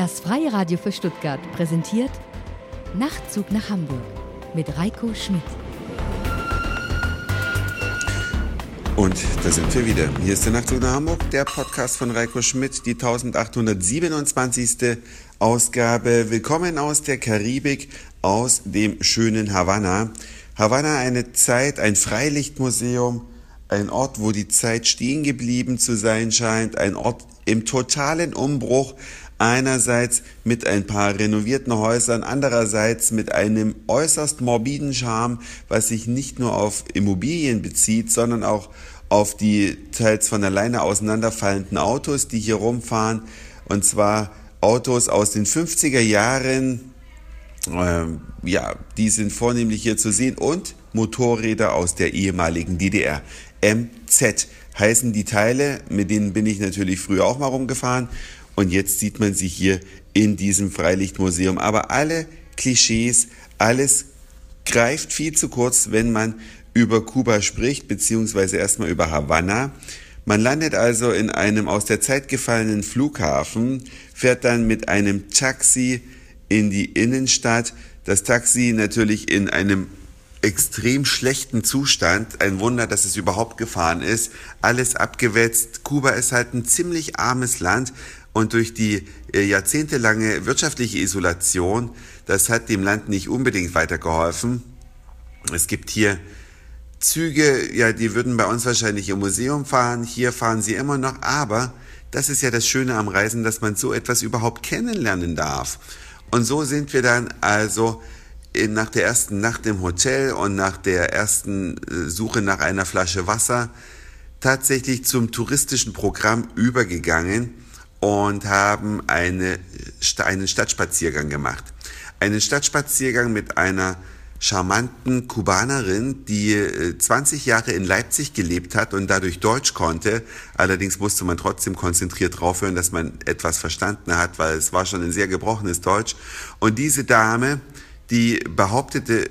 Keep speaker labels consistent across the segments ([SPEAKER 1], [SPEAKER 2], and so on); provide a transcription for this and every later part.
[SPEAKER 1] Das Freie Radio für Stuttgart präsentiert Nachtzug nach Hamburg mit Reiko Schmidt.
[SPEAKER 2] Und da sind wir wieder. Hier ist der Nachtzug nach Hamburg, der Podcast von Reiko Schmidt, die 1827. Ausgabe. Willkommen aus der Karibik, aus dem schönen Havanna. Havanna eine Zeit, ein Freilichtmuseum, ein Ort, wo die Zeit stehen geblieben zu sein scheint, ein Ort im totalen Umbruch, einerseits mit ein paar renovierten Häusern, andererseits mit einem äußerst morbiden Charme, was sich nicht nur auf Immobilien bezieht, sondern auch auf die teils von alleine auseinanderfallenden Autos, die hier rumfahren, und zwar Autos aus den 50er Jahren, ähm, ja, die sind vornehmlich hier zu sehen. Und Motorräder aus der ehemaligen DDR. MZ heißen die Teile, mit denen bin ich natürlich früher auch mal rumgefahren und jetzt sieht man sie hier in diesem Freilichtmuseum. Aber alle Klischees, alles greift viel zu kurz, wenn man über Kuba spricht, beziehungsweise erstmal über Havanna. Man landet also in einem aus der Zeit gefallenen Flughafen, fährt dann mit einem Taxi in die Innenstadt. Das Taxi natürlich in einem extrem schlechten Zustand. Ein Wunder, dass es überhaupt gefahren ist. Alles abgewetzt. Kuba ist halt ein ziemlich armes Land und durch die äh, jahrzehntelange wirtschaftliche Isolation, das hat dem Land nicht unbedingt weitergeholfen. Es gibt hier Züge, ja, die würden bei uns wahrscheinlich im Museum fahren. Hier fahren sie immer noch. Aber das ist ja das Schöne am Reisen, dass man so etwas überhaupt kennenlernen darf. Und so sind wir dann also nach der ersten Nacht im Hotel und nach der ersten äh, Suche nach einer Flasche Wasser tatsächlich zum touristischen Programm übergegangen und haben eine, einen Stadtspaziergang gemacht. Einen Stadtspaziergang mit einer charmanten Kubanerin, die 20 äh, Jahre in Leipzig gelebt hat und dadurch Deutsch konnte. Allerdings musste man trotzdem konzentriert draufhören, dass man etwas verstanden hat, weil es war schon ein sehr gebrochenes Deutsch. Und diese Dame, die behauptete,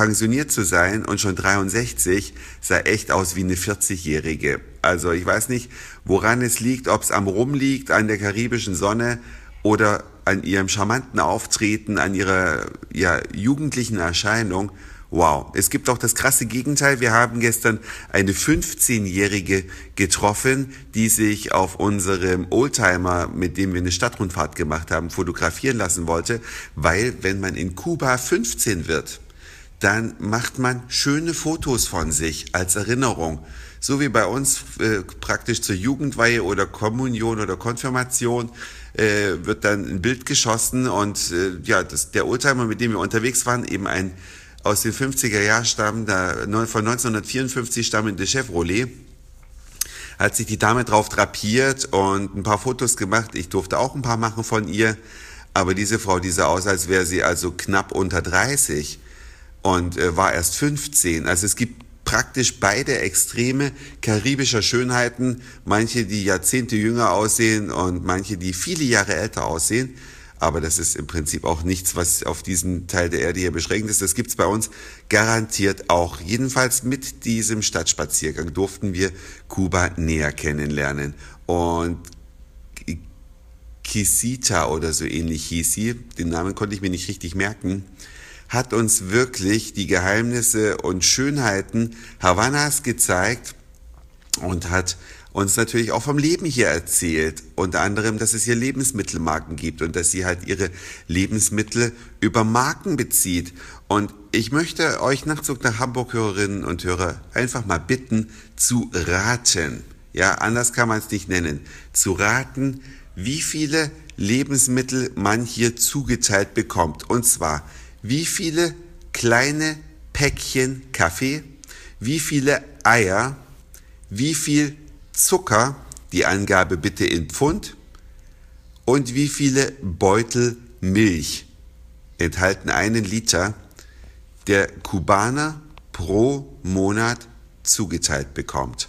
[SPEAKER 2] pensioniert zu sein und schon 63, sah echt aus wie eine 40-Jährige. Also ich weiß nicht, woran es liegt, ob es am Rum liegt, an der karibischen Sonne oder an ihrem charmanten Auftreten, an ihrer ja, jugendlichen Erscheinung. Wow, es gibt auch das krasse Gegenteil. Wir haben gestern eine 15-Jährige getroffen, die sich auf unserem Oldtimer, mit dem wir eine Stadtrundfahrt gemacht haben, fotografieren lassen wollte, weil wenn man in Kuba 15 wird, dann macht man schöne Fotos von sich als Erinnerung. So wie bei uns äh, praktisch zur Jugendweihe oder Kommunion oder Konfirmation äh, wird dann ein Bild geschossen und äh, ja, das, der Oldtimer, mit dem wir unterwegs waren, eben ein aus den 50er Jahren stammender, von 1954 stammende Chevrolet, hat sich die Dame drauf drapiert und ein paar Fotos gemacht. Ich durfte auch ein paar machen von ihr. Aber diese Frau, die sah aus, als wäre sie also knapp unter 30 und äh, war erst 15. Also es gibt praktisch beide Extreme karibischer Schönheiten. Manche, die Jahrzehnte jünger aussehen und manche, die viele Jahre älter aussehen. Aber das ist im Prinzip auch nichts, was auf diesen Teil der Erde hier beschränkt ist. Das gibt's bei uns garantiert auch. Jedenfalls mit diesem Stadtspaziergang durften wir Kuba näher kennenlernen. Und Kisita oder so ähnlich hieß sie, den Namen konnte ich mir nicht richtig merken, hat uns wirklich die Geheimnisse und Schönheiten Havannas gezeigt und hat uns natürlich auch vom Leben hier erzählt. Unter anderem, dass es hier Lebensmittelmarken gibt und dass sie halt ihre Lebensmittel über Marken bezieht. Und ich möchte euch Nachzug nach Hamburg Hörerinnen und Hörer einfach mal bitten, zu raten. Ja, anders kann man es nicht nennen. Zu raten, wie viele Lebensmittel man hier zugeteilt bekommt. Und zwar, wie viele kleine Päckchen Kaffee, wie viele Eier, wie viel Zucker, die Angabe bitte in Pfund, und wie viele Beutel Milch enthalten einen Liter der Kubaner pro Monat zugeteilt bekommt.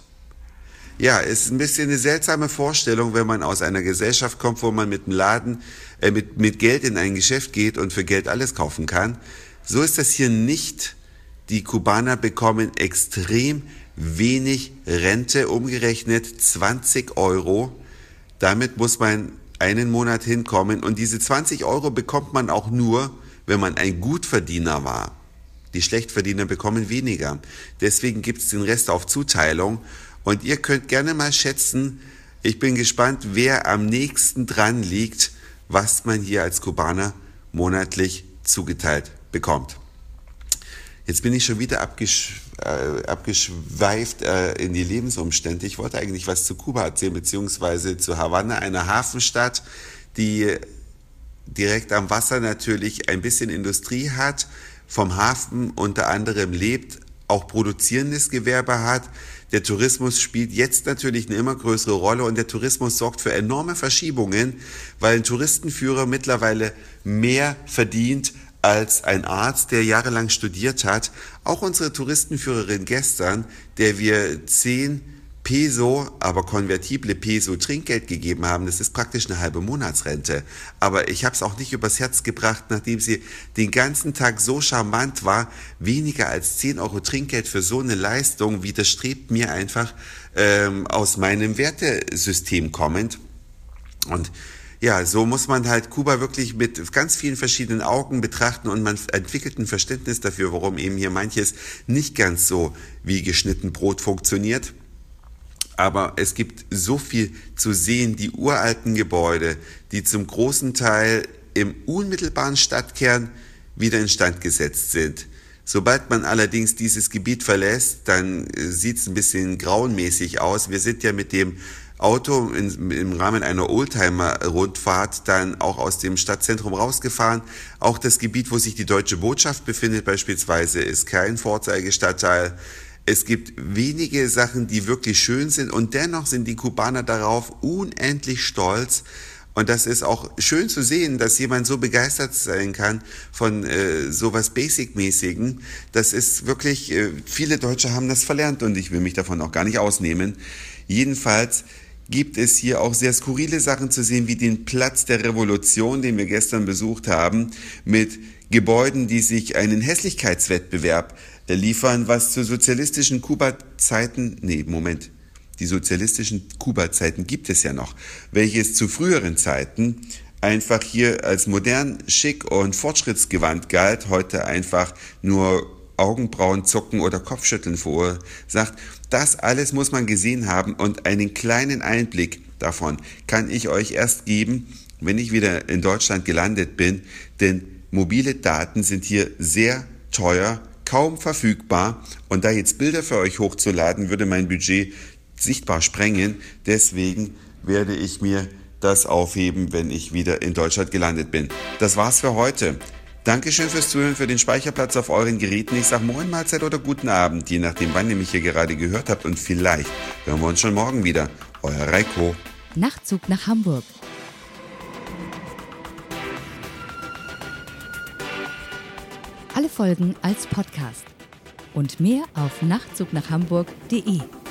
[SPEAKER 2] Ja, ist ein bisschen eine seltsame Vorstellung, wenn man aus einer Gesellschaft kommt, wo man mit dem Laden, äh, mit, mit Geld in ein Geschäft geht und für Geld alles kaufen kann. So ist das hier nicht. Die Kubaner bekommen extrem wenig Rente, umgerechnet 20 Euro. Damit muss man einen Monat hinkommen und diese 20 Euro bekommt man auch nur, wenn man ein Gutverdiener war. Die Schlechtverdiener bekommen weniger. Deswegen gibt es den Rest auf Zuteilung und ihr könnt gerne mal schätzen, ich bin gespannt, wer am nächsten dran liegt, was man hier als Kubaner monatlich zugeteilt bekommt. Jetzt bin ich schon wieder abgesch äh, abgeschweift äh, in die Lebensumstände. Ich wollte eigentlich was zu Kuba erzählen, beziehungsweise zu Havanna, einer Hafenstadt, die direkt am Wasser natürlich ein bisschen Industrie hat, vom Hafen unter anderem lebt, auch produzierendes Gewerbe hat. Der Tourismus spielt jetzt natürlich eine immer größere Rolle und der Tourismus sorgt für enorme Verschiebungen, weil ein Touristenführer mittlerweile mehr verdient als ein Arzt, der jahrelang studiert hat. Auch unsere Touristenführerin gestern, der wir zehn Peso, aber konvertible Peso Trinkgeld gegeben haben, das ist praktisch eine halbe Monatsrente. Aber ich habe es auch nicht übers Herz gebracht, nachdem sie den ganzen Tag so charmant war. Weniger als 10 Euro Trinkgeld für so eine Leistung widerstrebt mir einfach ähm, aus meinem Wertesystem kommend. Und ja, so muss man halt Kuba wirklich mit ganz vielen verschiedenen Augen betrachten und man entwickelt ein Verständnis dafür, warum eben hier manches nicht ganz so wie geschnitten Brot funktioniert. Aber es gibt so viel zu sehen, die uralten Gebäude, die zum großen Teil im unmittelbaren Stadtkern wieder instand gesetzt sind. Sobald man allerdings dieses Gebiet verlässt, dann sieht es ein bisschen grauenmäßig aus. Wir sind ja mit dem Auto in, im Rahmen einer Oldtimer-Rundfahrt dann auch aus dem Stadtzentrum rausgefahren. Auch das Gebiet, wo sich die deutsche Botschaft befindet beispielsweise, ist kein Vorzeigestadtteil. Es gibt wenige Sachen, die wirklich schön sind und dennoch sind die Kubaner darauf unendlich stolz. Und das ist auch schön zu sehen, dass jemand so begeistert sein kann von äh, sowas Basic-mäßigen. Das ist wirklich, äh, viele Deutsche haben das verlernt und ich will mich davon auch gar nicht ausnehmen. Jedenfalls gibt es hier auch sehr skurrile Sachen zu sehen, wie den Platz der Revolution, den wir gestern besucht haben, mit Gebäuden, die sich einen Hässlichkeitswettbewerb liefern, was zu sozialistischen Kuba-Zeiten, nee, Moment, die sozialistischen Kuba-Zeiten gibt es ja noch, welches zu früheren Zeiten einfach hier als modern, schick und fortschrittsgewandt galt, heute einfach nur Augenbrauen zucken oder Kopfschütteln verursacht. Das alles muss man gesehen haben und einen kleinen Einblick davon kann ich euch erst geben, wenn ich wieder in Deutschland gelandet bin, denn mobile Daten sind hier sehr teuer, kaum verfügbar und da jetzt Bilder für euch hochzuladen, würde mein Budget sichtbar sprengen. Deswegen werde ich mir das aufheben, wenn ich wieder in Deutschland gelandet bin. Das war's für heute. Dankeschön fürs Zuhören, für den Speicherplatz auf euren Geräten. Ich sage Moin Mahlzeit oder guten Abend, je nachdem, wann ihr mich hier gerade gehört habt. Und vielleicht hören wir uns schon morgen wieder. Euer Reiko.
[SPEAKER 1] Nachtzug nach Hamburg. Folgen als Podcast. Und mehr auf nachtzugnachhamburg.de.